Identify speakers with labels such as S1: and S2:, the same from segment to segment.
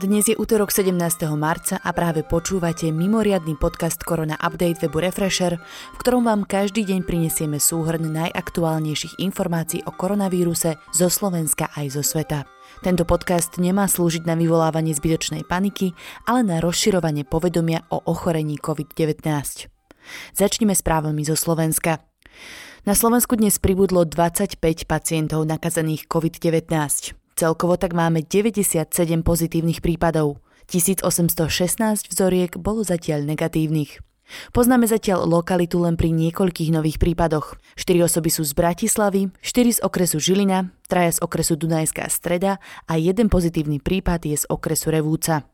S1: Dnes je útorok 17. marca a práve počúvate mimoriadny podcast Korona Update webu Refresher, v ktorom vám každý deň prinesieme súhrn najaktuálnejších informácií o koronavíruse zo Slovenska aj zo sveta. Tento podcast nemá slúžiť na vyvolávanie zbytočnej paniky, ale na rozširovanie povedomia o ochorení COVID-19. Začneme správami zo Slovenska. Na Slovensku dnes pribudlo 25 pacientov nakazených COVID-19. Celkovo tak máme 97 pozitívnych prípadov. 1816 vzoriek bolo zatiaľ negatívnych. Poznáme zatiaľ lokalitu len pri niekoľkých nových prípadoch. 4 osoby sú z Bratislavy, 4 z okresu Žilina, 3 z okresu Dunajská streda a jeden pozitívny prípad je z okresu Revúca.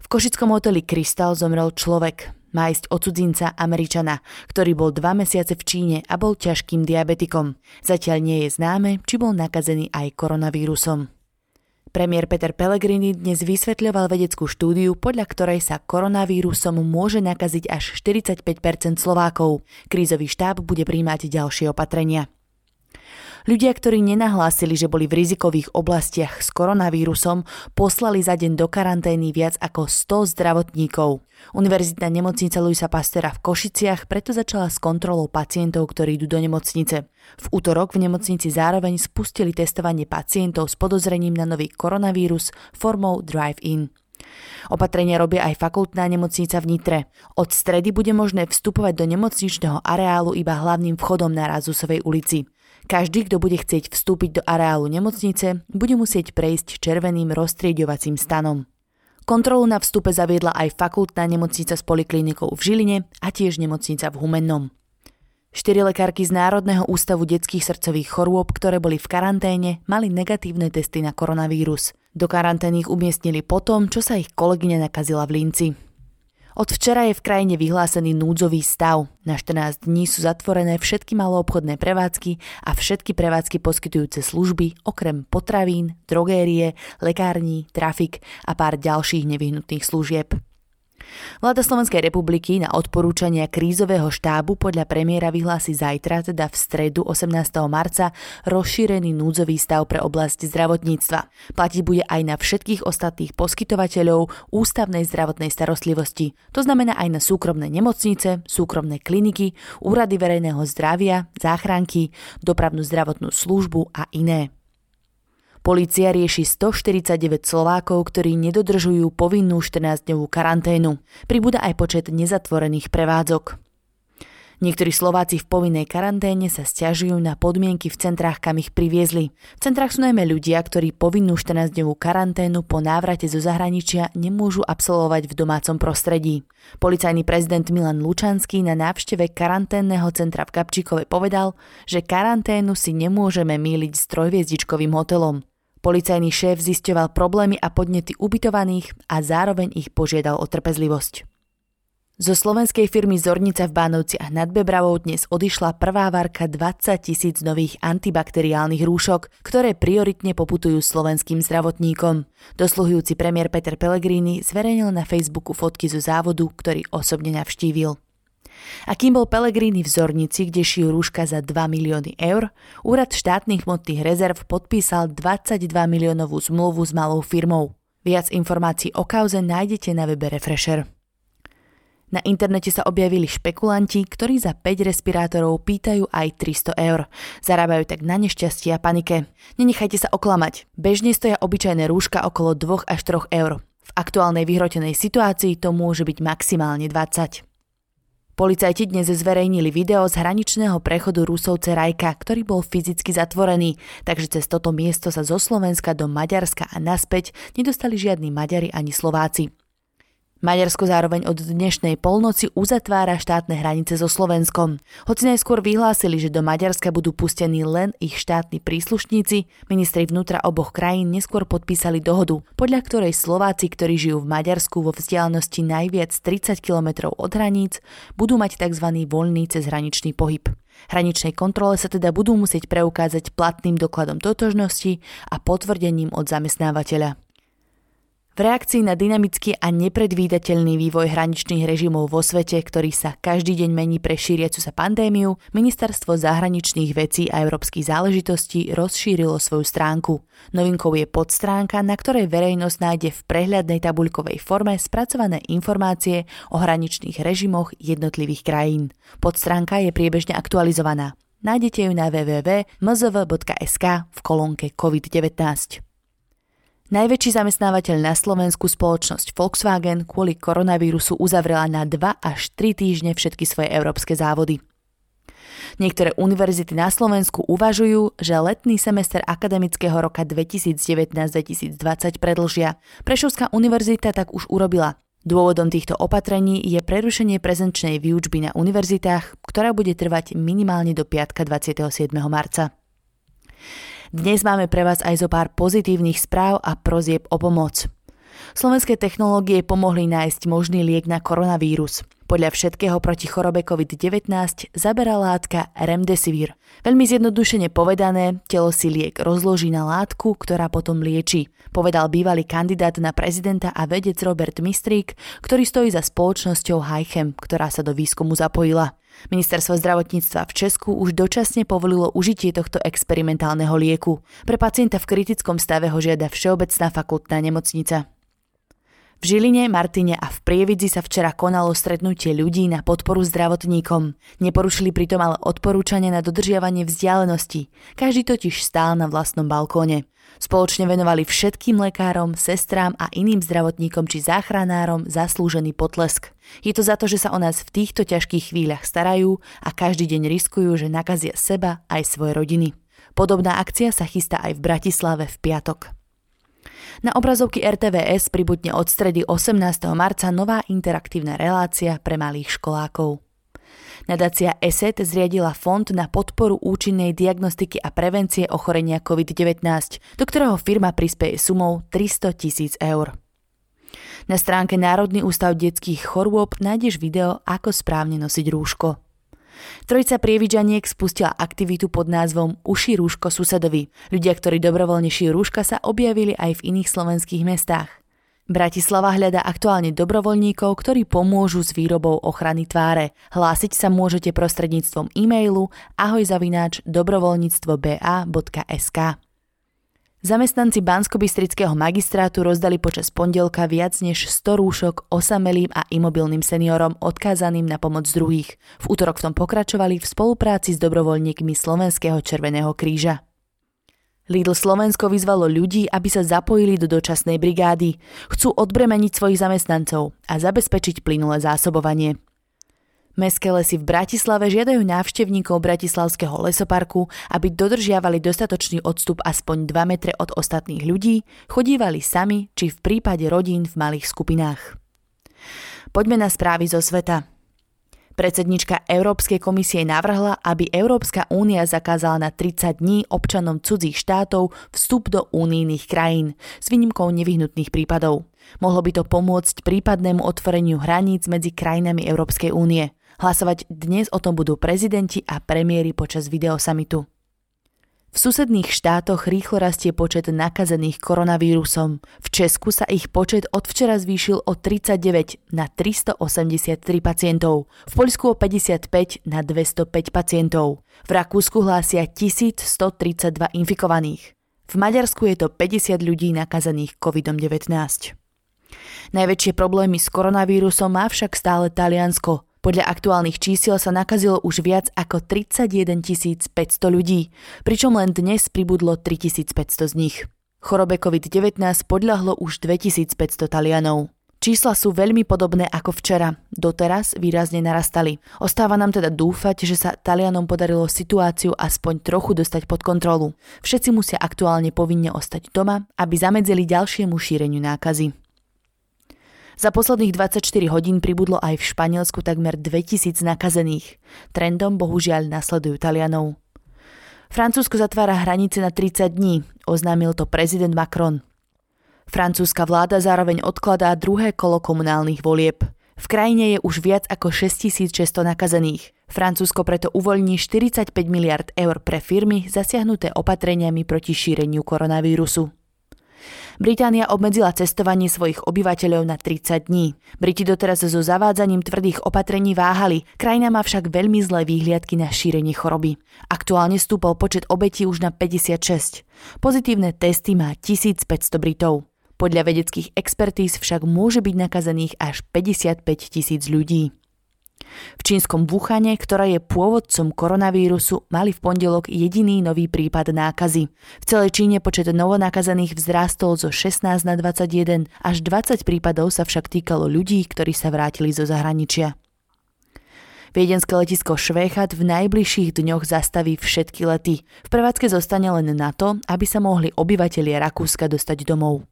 S1: V košickom hoteli Krystal zomrel človek má ísť o cudzinca Američana, ktorý bol dva mesiace v Číne a bol ťažkým diabetikom. Zatiaľ nie je známe, či bol nakazený aj koronavírusom. Premiér Peter Pellegrini dnes vysvetľoval vedeckú štúdiu, podľa ktorej sa koronavírusom môže nakaziť až 45% Slovákov. Krízový štáb bude príjmať ďalšie opatrenia. Ľudia, ktorí nenahlásili, že boli v rizikových oblastiach s koronavírusom, poslali za deň do karantény viac ako 100 zdravotníkov. Univerzitná nemocnica Luisa Pastera v Košiciach preto začala s kontrolou pacientov, ktorí idú do nemocnice. V útorok v nemocnici zároveň spustili testovanie pacientov s podozrením na nový koronavírus formou drive-in. Opatrenia robia aj fakultná nemocnica v Nitre. Od stredy bude možné vstupovať do nemocničného areálu iba hlavným vchodom na Razusovej ulici. Každý, kto bude chcieť vstúpiť do areálu nemocnice, bude musieť prejsť červeným roztrieďovacím stanom. Kontrolu na vstupe zaviedla aj fakultná nemocnica s poliklinikou v Žiline a tiež nemocnica v Humennom. Štyri lekárky z Národného ústavu detských srdcových chorôb, ktoré boli v karanténe, mali negatívne testy na koronavírus. Do karantény ich umiestnili potom, čo sa ich kolegyňa nakazila v Linci. Od včera je v krajine vyhlásený núdzový stav. Na 14 dní sú zatvorené všetky maloobchodné prevádzky a všetky prevádzky poskytujúce služby, okrem potravín, drogérie, lekární, trafik a pár ďalších nevyhnutných služieb. Vláda Slovenskej republiky na odporúčania krízového štábu podľa premiéra vyhlási zajtra, teda v stredu 18. marca, rozšírený núdzový stav pre oblasť zdravotníctva. Platiť bude aj na všetkých ostatných poskytovateľov ústavnej zdravotnej starostlivosti. To znamená aj na súkromné nemocnice, súkromné kliniky, úrady verejného zdravia, záchranky, dopravnú zdravotnú službu a iné. Polícia rieši 149 Slovákov, ktorí nedodržujú povinnú 14-dňovú karanténu. Pribúda aj počet nezatvorených prevádzok. Niektorí Slováci v povinnej karanténe sa stiažujú na podmienky v centrách, kam ich priviezli. V centrách sú najmä ľudia, ktorí povinnú 14-dňovú karanténu po návrate zo zahraničia nemôžu absolvovať v domácom prostredí. Policajný prezident Milan Lučanský na návšteve karanténneho centra v Kapčíkove povedal, že karanténu si nemôžeme míliť s trojviezdičkovým hotelom. Policajný šéf zisťoval problémy a podnety ubytovaných a zároveň ich požiadal o trpezlivosť. Zo slovenskej firmy Zornica v Bánovciach nad Bebravou dnes odišla prvá varka 20 tisíc nových antibakteriálnych rúšok, ktoré prioritne poputujú slovenským zdravotníkom. Dosluhujúci premiér Peter Pellegrini zverejnil na Facebooku fotky zo závodu, ktorý osobne navštívil. A kým bol Pelegrini v Zornici, kde šijú rúška za 2 milióny eur, Úrad štátnych hmotných rezerv podpísal 22 miliónovú zmluvu s malou firmou. Viac informácií o kauze nájdete na webe Refresher. Na internete sa objavili špekulanti, ktorí za 5 respirátorov pýtajú aj 300 eur. Zarábajú tak na nešťastie a panike. Nenechajte sa oklamať. Bežne stoja obyčajné rúška okolo 2 až 3 eur. V aktuálnej vyhrotenej situácii to môže byť maximálne 20. Policajti dnes zverejnili video z hraničného prechodu Rusovce Rajka, ktorý bol fyzicky zatvorený, takže cez toto miesto sa zo Slovenska do Maďarska a naspäť nedostali žiadni Maďari ani Slováci. Maďarsko zároveň od dnešnej polnoci uzatvára štátne hranice so Slovenskom. Hoci najskôr vyhlásili, že do Maďarska budú pustení len ich štátni príslušníci, ministri vnútra oboch krajín neskôr podpísali dohodu, podľa ktorej Slováci, ktorí žijú v Maďarsku vo vzdialenosti najviac 30 km od hraníc, budú mať tzv. voľný cezhraničný pohyb. Hraničnej kontrole sa teda budú musieť preukázať platným dokladom totožnosti a potvrdením od zamestnávateľa. V reakcii na dynamický a nepredvídateľný vývoj hraničných režimov vo svete, ktorý sa každý deň mení pre šíriacu sa pandémiu, Ministerstvo zahraničných vecí a európskych záležitostí rozšírilo svoju stránku. Novinkou je podstránka, na ktorej verejnosť nájde v prehľadnej tabuľkovej forme spracované informácie o hraničných režimoch jednotlivých krajín. Podstránka je priebežne aktualizovaná. Nájdete ju na www.mzv.sk v kolónke COVID-19. Najväčší zamestnávateľ na Slovensku spoločnosť Volkswagen kvôli koronavírusu uzavrela na 2 až 3 týždne všetky svoje európske závody. Niektoré univerzity na Slovensku uvažujú, že letný semester akademického roka 2019-2020 predlžia. Prešovská univerzita tak už urobila. Dôvodom týchto opatrení je prerušenie prezenčnej výučby na univerzitách, ktorá bude trvať minimálne do piatka 27. marca. Dnes máme pre vás aj zo pár pozitívnych správ a prozieb o pomoc. Slovenské technológie pomohli nájsť možný liek na koronavírus. Podľa všetkého proti chorobe COVID-19 zaberá látka Remdesivir. Veľmi zjednodušene povedané, telo si liek rozloží na látku, ktorá potom lieči. Povedal bývalý kandidát na prezidenta a vedec Robert Mistrík, ktorý stojí za spoločnosťou Hajchem, ktorá sa do výskumu zapojila. Ministerstvo zdravotníctva v Česku už dočasne povolilo užitie tohto experimentálneho lieku. Pre pacienta v kritickom stave ho žiada Všeobecná fakultná nemocnica. V Žiline, Martine a v Prievidzi sa včera konalo stretnutie ľudí na podporu zdravotníkom. Neporušili pritom ale odporúčania na dodržiavanie vzdialenosti. Každý totiž stál na vlastnom balkóne. Spoločne venovali všetkým lekárom, sestrám a iným zdravotníkom či záchranárom zaslúžený potlesk. Je to za to, že sa o nás v týchto ťažkých chvíľach starajú a každý deň riskujú, že nakazia seba aj svoje rodiny. Podobná akcia sa chystá aj v Bratislave v piatok. Na obrazovky RTVS pribudne od stredy 18. marca nová interaktívna relácia pre malých školákov. Nadácia ESET zriadila fond na podporu účinnej diagnostiky a prevencie ochorenia COVID-19, do ktorého firma prispieje sumou 300 tisíc eur. Na stránke Národný ústav detských chorôb nájdeš video, ako správne nosiť rúško. Trojica prievidžaniek spustila aktivitu pod názvom Uši rúško susedovi. Ľudia, ktorí dobrovoľne šijú rúška, sa objavili aj v iných slovenských mestách. Bratislava hľada aktuálne dobrovoľníkov, ktorí pomôžu s výrobou ochrany tváre. Hlásiť sa môžete prostredníctvom e-mailu ahojzavináč dobrovoľníctvoba.sk. Zamestnanci Banskobystrického magistrátu rozdali počas pondelka viac než 100 rúšok osamelým a imobilným seniorom odkázaným na pomoc druhých. V útorok v tom pokračovali v spolupráci s dobrovoľníkmi Slovenského Červeného kríža. Lidl Slovensko vyzvalo ľudí, aby sa zapojili do dočasnej brigády. Chcú odbremeniť svojich zamestnancov a zabezpečiť plynulé zásobovanie. Mestské lesy v Bratislave žiadajú návštevníkov Bratislavského lesoparku, aby dodržiavali dostatočný odstup aspoň 2 metre od ostatných ľudí, chodívali sami či v prípade rodín v malých skupinách. Poďme na správy zo sveta. Predsednička Európskej komisie navrhla, aby Európska únia zakázala na 30 dní občanom cudzích štátov vstup do únijných krajín, s výnimkou nevyhnutných prípadov. Mohlo by to pomôcť prípadnému otvoreniu hraníc medzi krajinami Európskej únie. Hlasovať dnes o tom budú prezidenti a premiéry počas videosamitu. V susedných štátoch rýchlo rastie počet nakazených koronavírusom. V Česku sa ich počet od včera zvýšil o 39 na 383 pacientov, v Poľsku o 55 na 205 pacientov. V Rakúsku hlásia 1132 infikovaných. V Maďarsku je to 50 ľudí nakazených COVID-19. Najväčšie problémy s koronavírusom má však stále Taliansko – podľa aktuálnych čísiel sa nakazilo už viac ako 31 500 ľudí, pričom len dnes pribudlo 3500 z nich. Chorobe COVID-19 podľahlo už 2500 Talianov. Čísla sú veľmi podobné ako včera, doteraz výrazne narastali. Ostáva nám teda dúfať, že sa Talianom podarilo situáciu aspoň trochu dostať pod kontrolu. Všetci musia aktuálne povinne ostať doma, aby zamedzili ďalšiemu šíreniu nákazy. Za posledných 24 hodín pribudlo aj v Španielsku takmer 2000 nakazených. Trendom bohužiaľ nasledujú Talianov. Francúzsko zatvára hranice na 30 dní, oznámil to prezident Macron. Francúzska vláda zároveň odkladá druhé kolo komunálnych volieb. V krajine je už viac ako 6600 nakazených. Francúzsko preto uvoľní 45 miliard eur pre firmy zasiahnuté opatreniami proti šíreniu koronavírusu. Británia obmedzila cestovanie svojich obyvateľov na 30 dní. Briti doteraz so zavádzaním tvrdých opatrení váhali, krajina má však veľmi zlé výhliadky na šírenie choroby. Aktuálne stúpol počet obetí už na 56. Pozitívne testy má 1500 Britov. Podľa vedeckých expertíz však môže byť nakazených až 55 tisíc ľudí. V čínskom Wuhane, ktorá je pôvodcom koronavírusu, mali v pondelok jediný nový prípad nákazy. V celej Číne počet novonakazených vzrástol zo 16 na 21, až 20 prípadov sa však týkalo ľudí, ktorí sa vrátili zo zahraničia. Viedenské letisko Švéchat v najbližších dňoch zastaví všetky lety. V prevádzke zostane len na to, aby sa mohli obyvatelia Rakúska dostať domov.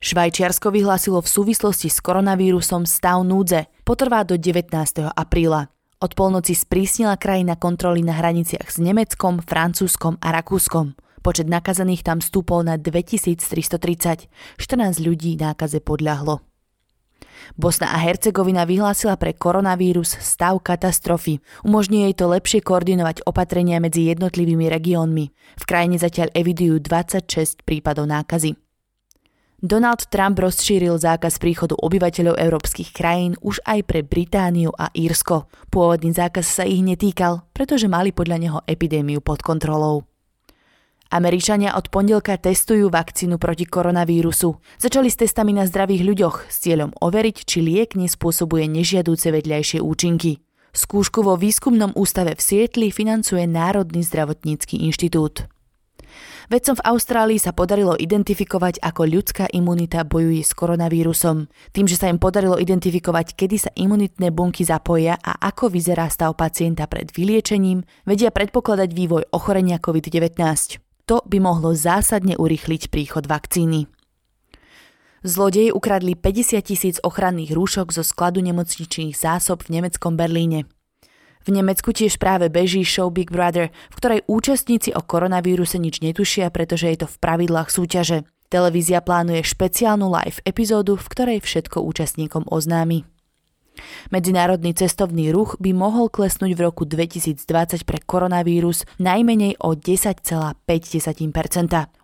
S1: Švajčiarsko vyhlásilo v súvislosti s koronavírusom stav núdze. Potrvá do 19. apríla. Od polnoci sprísnila krajina kontroly na hraniciach s Nemeckom, Francúzskom a Rakúskom. Počet nakazených tam stúpol na 2330. 14 ľudí nákaze podľahlo. Bosna a Hercegovina vyhlásila pre koronavírus stav katastrofy. Umožňuje jej to lepšie koordinovať opatrenia medzi jednotlivými regiónmi. V krajine zatiaľ evidujú 26 prípadov nákazy. Donald Trump rozšíril zákaz príchodu obyvateľov európskych krajín už aj pre Britániu a Írsko. Pôvodný zákaz sa ich netýkal, pretože mali podľa neho epidémiu pod kontrolou. Američania od pondelka testujú vakcínu proti koronavírusu. Začali s testami na zdravých ľuďoch s cieľom overiť, či liek nespôsobuje nežiadúce vedľajšie účinky. Skúšku vo výskumnom ústave v Sietli financuje Národný zdravotnícky inštitút. Vedcom v Austrálii sa podarilo identifikovať, ako ľudská imunita bojuje s koronavírusom. Tým, že sa im podarilo identifikovať, kedy sa imunitné bunky zapoja a ako vyzerá stav pacienta pred vyliečením, vedia predpokladať vývoj ochorenia COVID-19. To by mohlo zásadne urýchliť príchod vakcíny. Zlodeji ukradli 50 tisíc ochranných rúšok zo skladu nemocničných zásob v nemeckom Berlíne. V Nemecku tiež práve beží show Big Brother, v ktorej účastníci o koronavíruse nič netušia, pretože je to v pravidlách súťaže. Televízia plánuje špeciálnu live epizódu, v ktorej všetko účastníkom oznámi. Medzinárodný cestovný ruch by mohol klesnúť v roku 2020 pre koronavírus najmenej o 10,5%.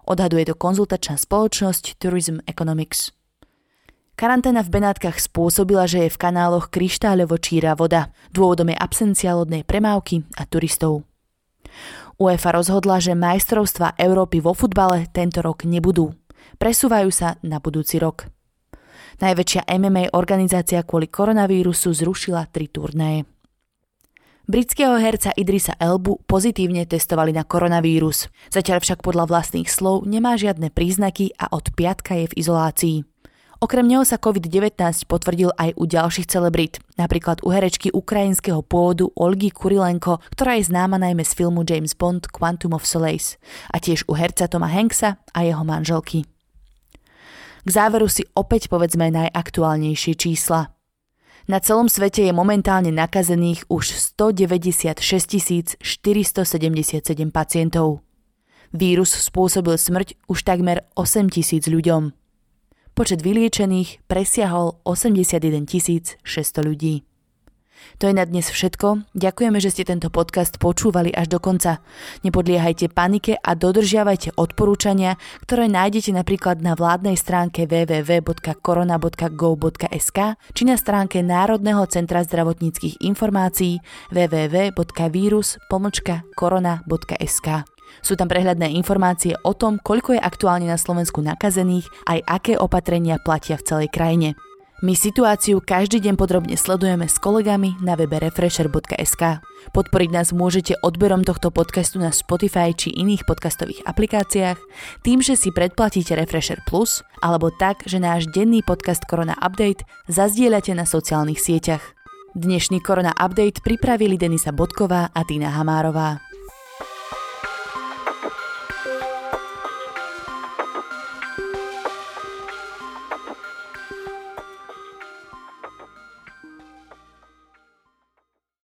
S1: Odhaduje to konzultačná spoločnosť Tourism Economics. Karanténa v Benátkach spôsobila, že je v kanáloch kryštáľovo číra voda. Dôvodom je absencia lodnej premávky a turistov. UEFA rozhodla, že majstrovstva Európy vo futbale tento rok nebudú. Presúvajú sa na budúci rok. Najväčšia MMA organizácia kvôli koronavírusu zrušila tri turnaje. Britského herca Idrisa Elbu pozitívne testovali na koronavírus. Zatiaľ však podľa vlastných slov nemá žiadne príznaky a od piatka je v izolácii. Okrem neho sa COVID-19 potvrdil aj u ďalších celebrit, napríklad u herečky ukrajinského pôvodu Olgy Kurilenko, ktorá je známa najmä z filmu James Bond Quantum of Solace, a tiež u herca Toma Hanksa a jeho manželky. K záveru si opäť povedzme najaktuálnejšie čísla. Na celom svete je momentálne nakazených už 196 477 pacientov. Vírus spôsobil smrť už takmer 8 tisíc ľuďom. Počet vyliečených presiahol 81 600 ľudí. To je na dnes všetko. Ďakujeme, že ste tento podcast počúvali až do konca. Nepodliehajte panike a dodržiavajte odporúčania, ktoré nájdete napríklad na vládnej stránke www.corona.gov.sk či na stránke Národného centra zdravotníckých informácií www.virus.corona.sk. Sú tam prehľadné informácie o tom, koľko je aktuálne na Slovensku nakazených, aj aké opatrenia platia v celej krajine. My situáciu každý deň podrobne sledujeme s kolegami na webe refresher.sk. Podporiť nás môžete odberom tohto podcastu na Spotify či iných podcastových aplikáciách, tým, že si predplatíte Refresher Plus, alebo tak, že náš denný podcast Korona Update zazdieľate na sociálnych sieťach. Dnešný Korona Update pripravili Denisa Bodková a Tina Hamárová.